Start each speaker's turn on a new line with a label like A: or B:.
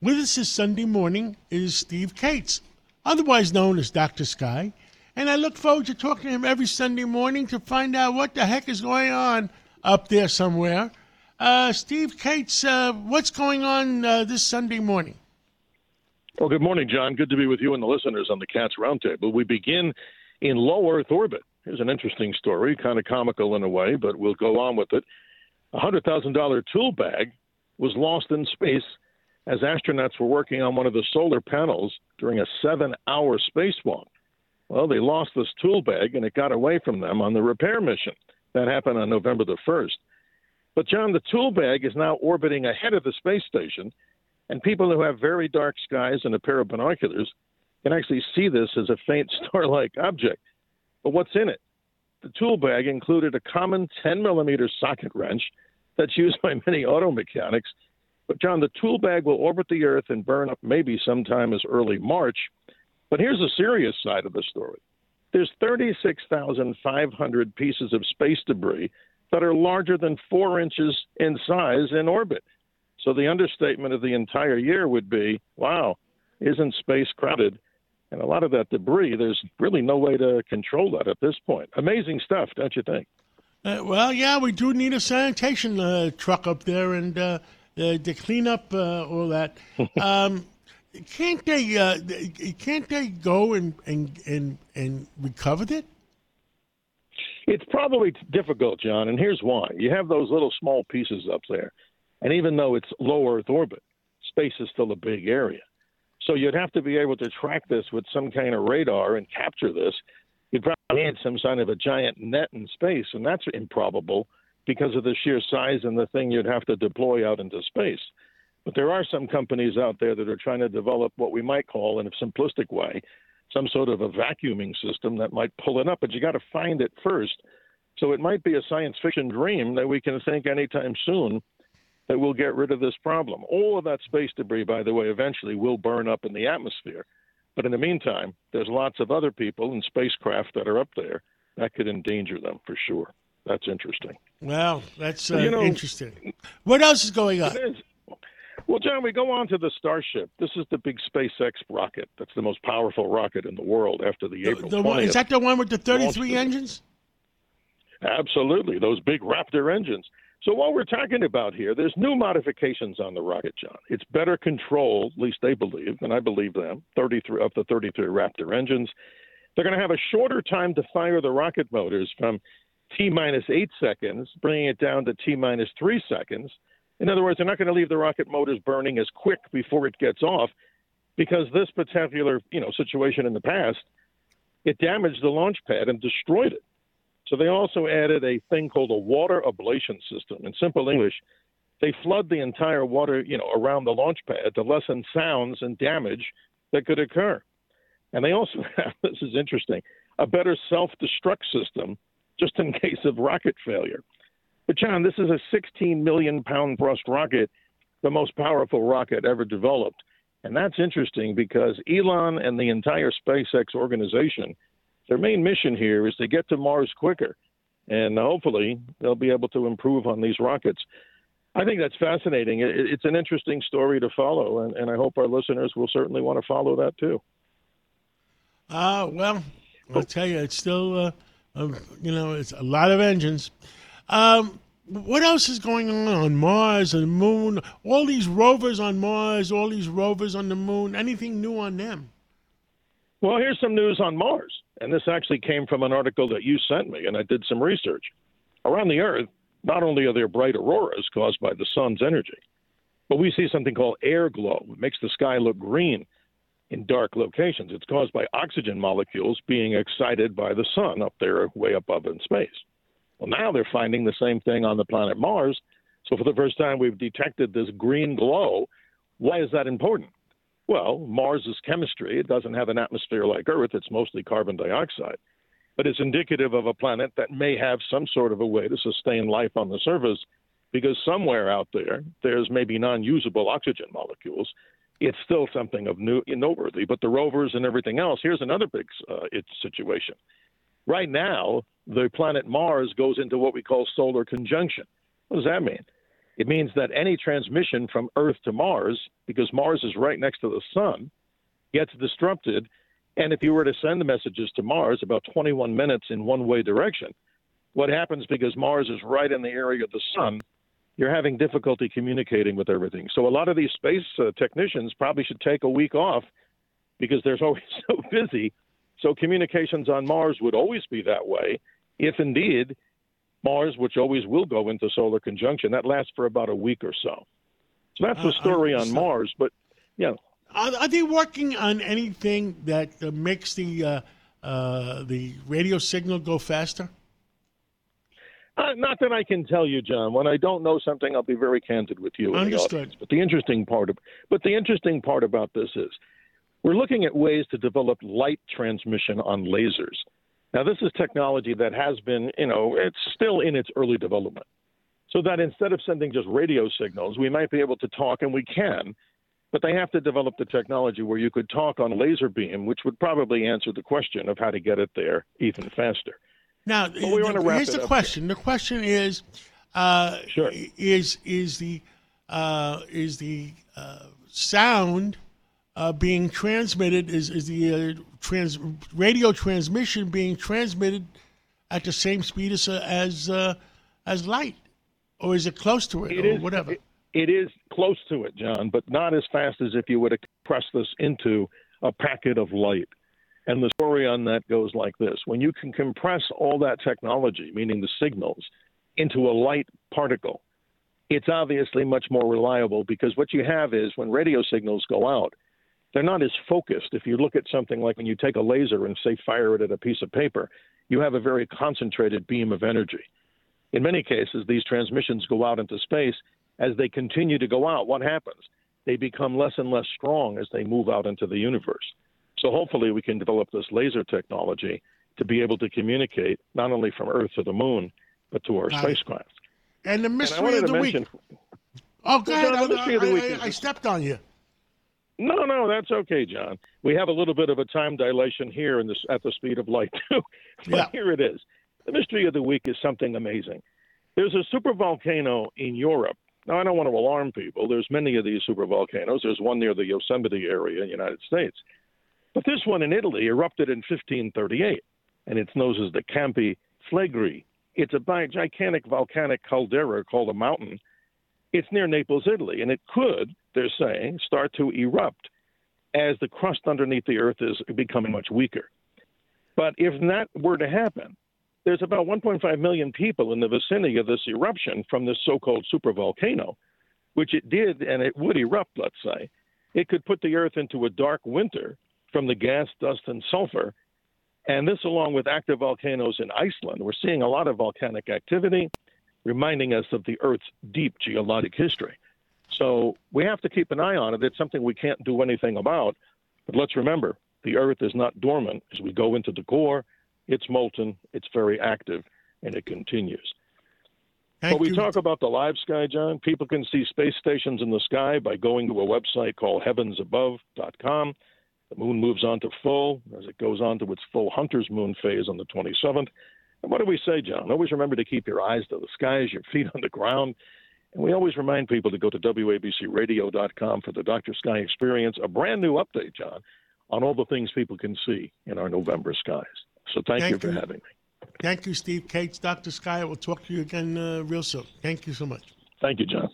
A: With us this Sunday morning is Steve Kates, otherwise known as Dr. Sky, and I look forward to talking to him every Sunday morning to find out what the heck is going on up there somewhere. Uh, Steve Kates, uh, what's going on uh, this Sunday morning?
B: Well, good morning, John. Good to be with you and the listeners on the Cats Roundtable. We begin in low Earth orbit. Here's an interesting story, kind of comical in a way, but we'll go on with it. A $100,000 tool bag was lost in space as astronauts were working on one of the solar panels during a seven hour spacewalk. Well, they lost this tool bag and it got away from them on the repair mission. That happened on November the 1st. But, John, the tool bag is now orbiting ahead of the space station, and people who have very dark skies and a pair of binoculars can actually see this as a faint star like object. But what's in it? The tool bag included a common 10 millimeter socket wrench that's used by many auto mechanics. But, John, the tool bag will orbit the Earth and burn up maybe sometime as early March. But here's the serious side of the story there's 36,500 pieces of space debris that are larger than four inches in size in orbit. So the understatement of the entire year would be wow, isn't space crowded? And a lot of that debris, there's really no way to control that at this point. Amazing stuff, don't you think?
A: Uh, well, yeah, we do need a sanitation uh, truck up there and uh, uh to clean up uh, all that. Um, can't they? Uh, can't they go and and and and recover it?
B: It's probably difficult, John, and here's why. You have those little small pieces up there, and even though it's low Earth orbit, space is still a big area. So you'd have to be able to track this with some kind of radar and capture this. You'd probably need some kind of a giant net in space, and that's improbable because of the sheer size and the thing you'd have to deploy out into space. But there are some companies out there that are trying to develop what we might call, in a simplistic way, some sort of a vacuuming system that might pull it up, but you got to find it first. So it might be a science fiction dream that we can think anytime soon that we'll get rid of this problem. All of that space debris, by the way, eventually will burn up in the atmosphere. But in the meantime, there's lots of other people and spacecraft that are up there that could endanger them for sure. That's interesting.
A: Well, that's uh, you know, interesting. What else is going on?
B: Is. Well, John, we go on to the Starship. This is the big SpaceX rocket. That's the most powerful rocket in the world after the, the April the, 20th.
A: Is that the one with the 33 engines?
B: Absolutely, those big Raptor engines. So what we're talking about here, there's new modifications on the rocket, John. It's better control, at least they believe, and I believe them. 33 of the 33 Raptor engines. They're going to have a shorter time to fire the rocket motors from T minus eight seconds, bringing it down to T minus three seconds. In other words, they're not going to leave the rocket motors burning as quick before it gets off, because this particular you know situation in the past, it damaged the launch pad and destroyed it. So they also added a thing called a water ablation system. In simple English, they flood the entire water you know around the launch pad to lessen sounds and damage that could occur. And they also have this is interesting a better self-destruct system just in case of rocket failure. But, John, this is a 16 million pound thrust rocket, the most powerful rocket ever developed. And that's interesting because Elon and the entire SpaceX organization, their main mission here is to get to Mars quicker. And hopefully they'll be able to improve on these rockets. I think that's fascinating. It's an interesting story to follow, and, and I hope our listeners will certainly want to follow that too.
A: Uh, well, I'll tell you, it's still, uh, uh, you know, it's a lot of engines. Um, what else is going on on Mars and the Moon? All these rovers on Mars, all these rovers on the Moon. Anything new on them?
B: Well, here's some news on Mars, and this actually came from an article that you sent me, and I did some research. Around the Earth, not only are there bright auroras caused by the sun's energy, but we see something called air glow. It makes the sky look green in dark locations. It's caused by oxygen molecules being excited by the sun up there, way above in space. Well, now they're finding the same thing on the planet Mars. So for the first time, we've detected this green glow. Why is that important? Well, Mars is chemistry. It doesn't have an atmosphere like Earth, it's mostly carbon dioxide. But it's indicative of a planet that may have some sort of a way to sustain life on the surface because somewhere out there, there's maybe non usable oxygen molecules. It's still something of new, noteworthy. But the rovers and everything else, here's another big uh, situation. Right now, the planet Mars goes into what we call solar conjunction. What does that mean? It means that any transmission from Earth to Mars, because Mars is right next to the sun, gets disrupted. And if you were to send the messages to Mars about 21 minutes in one way direction, what happens because Mars is right in the area of the sun, you're having difficulty communicating with everything. So a lot of these space uh, technicians probably should take a week off because they're always so busy. So communications on Mars would always be that way if indeed Mars, which always will go into solar conjunction, that lasts for about a week or so. So that's the
A: Uh,
B: story on Mars. But yeah,
A: Are, are they working on anything that uh, makes the uh, uh, the radio signal go faster?
B: Uh, not that I can tell you, John. When I don't know something, I'll be very candid with you. and the audience. But the interesting part, of, but the interesting part about this is, we're looking at ways to develop light transmission on lasers. Now, this is technology that has been, you know, it's still in its early development. So that instead of sending just radio signals, we might be able to talk, and we can, but they have to develop the technology where you could talk on a laser beam, which would probably answer the question of how to get it there even faster.
A: Now,
B: we wrap
A: here's the question. The question is, uh,
B: Sure.
A: is is the uh, is the uh, sound uh, being transmitted? Is is the uh, trans radio transmission being transmitted at the same speed as uh, as uh, as light, or is it close to it,
B: It
A: or
B: is
A: whatever?
B: It, it is close to it, John, but not as fast as if you would compress this into a packet of light. And the story on that goes like this: when you can compress all that technology, meaning the signals, into a light particle, it's obviously much more reliable because what you have is when radio signals go out, they're not as focused. If you look at something like when you take a laser and say fire it at a piece of paper, you have a very concentrated beam of energy. In many cases, these transmissions go out into space. As they continue to go out, what happens? They become less and less strong as they move out into the universe. So hopefully, we can develop this laser technology to be able to communicate not only from Earth to the moon, but to our
A: Got it.
B: spacecraft.
A: and the mystery
B: wanted
A: of
B: to
A: the
B: mention.
A: week. Oh, go ahead.
B: John,
A: I,
B: of
A: I-
B: week
A: I- I stepped on you.
B: No, no, that's okay, John. We have a little bit of a time dilation here in this, at the speed of light, too. but
A: Yeah.
B: here it is. The mystery of the week is something amazing. There's a supervolcano in Europe. Now, I don't want to alarm people. There's many of these supervolcanoes. There's one near the Yosemite area in the United States. But this one in Italy erupted in 1538, and it's known as the Campi Flegrei. It's a gigantic volcanic caldera called a mountain. It's near Naples, Italy, and it could, they're saying, start to erupt as the crust underneath the earth is becoming much weaker. But if that were to happen, there's about 1.5 million people in the vicinity of this eruption from this so called supervolcano, which it did and it would erupt, let's say. It could put the earth into a dark winter from the gas, dust, and sulfur. And this, along with active volcanoes in Iceland, we're seeing a lot of volcanic activity, reminding us of the Earth's deep geologic history. So we have to keep an eye on it. It's something we can't do anything about. But let's remember the Earth is not dormant. As we go into the core, it's molten, it's very active, and it continues.
A: Thank
B: But we
A: you.
B: talk about the live sky, John. People can see space stations in the sky by going to a website called heavensabove.com. The moon moves on to full as it goes on to its full hunter's moon phase on the 27th. And what do we say, John? Always remember to keep your eyes to the skies, your feet on the ground. And we always remind people to go to WABCRadio.com for the Dr. Sky Experience, a brand new update, John, on all the things people can see in our November skies. So thank,
A: Thank
B: you for
A: you.
B: having me.
A: Thank you, Steve Kates, Dr. Sky. We'll talk to you again uh, real soon. Thank you so much.
B: Thank you, John.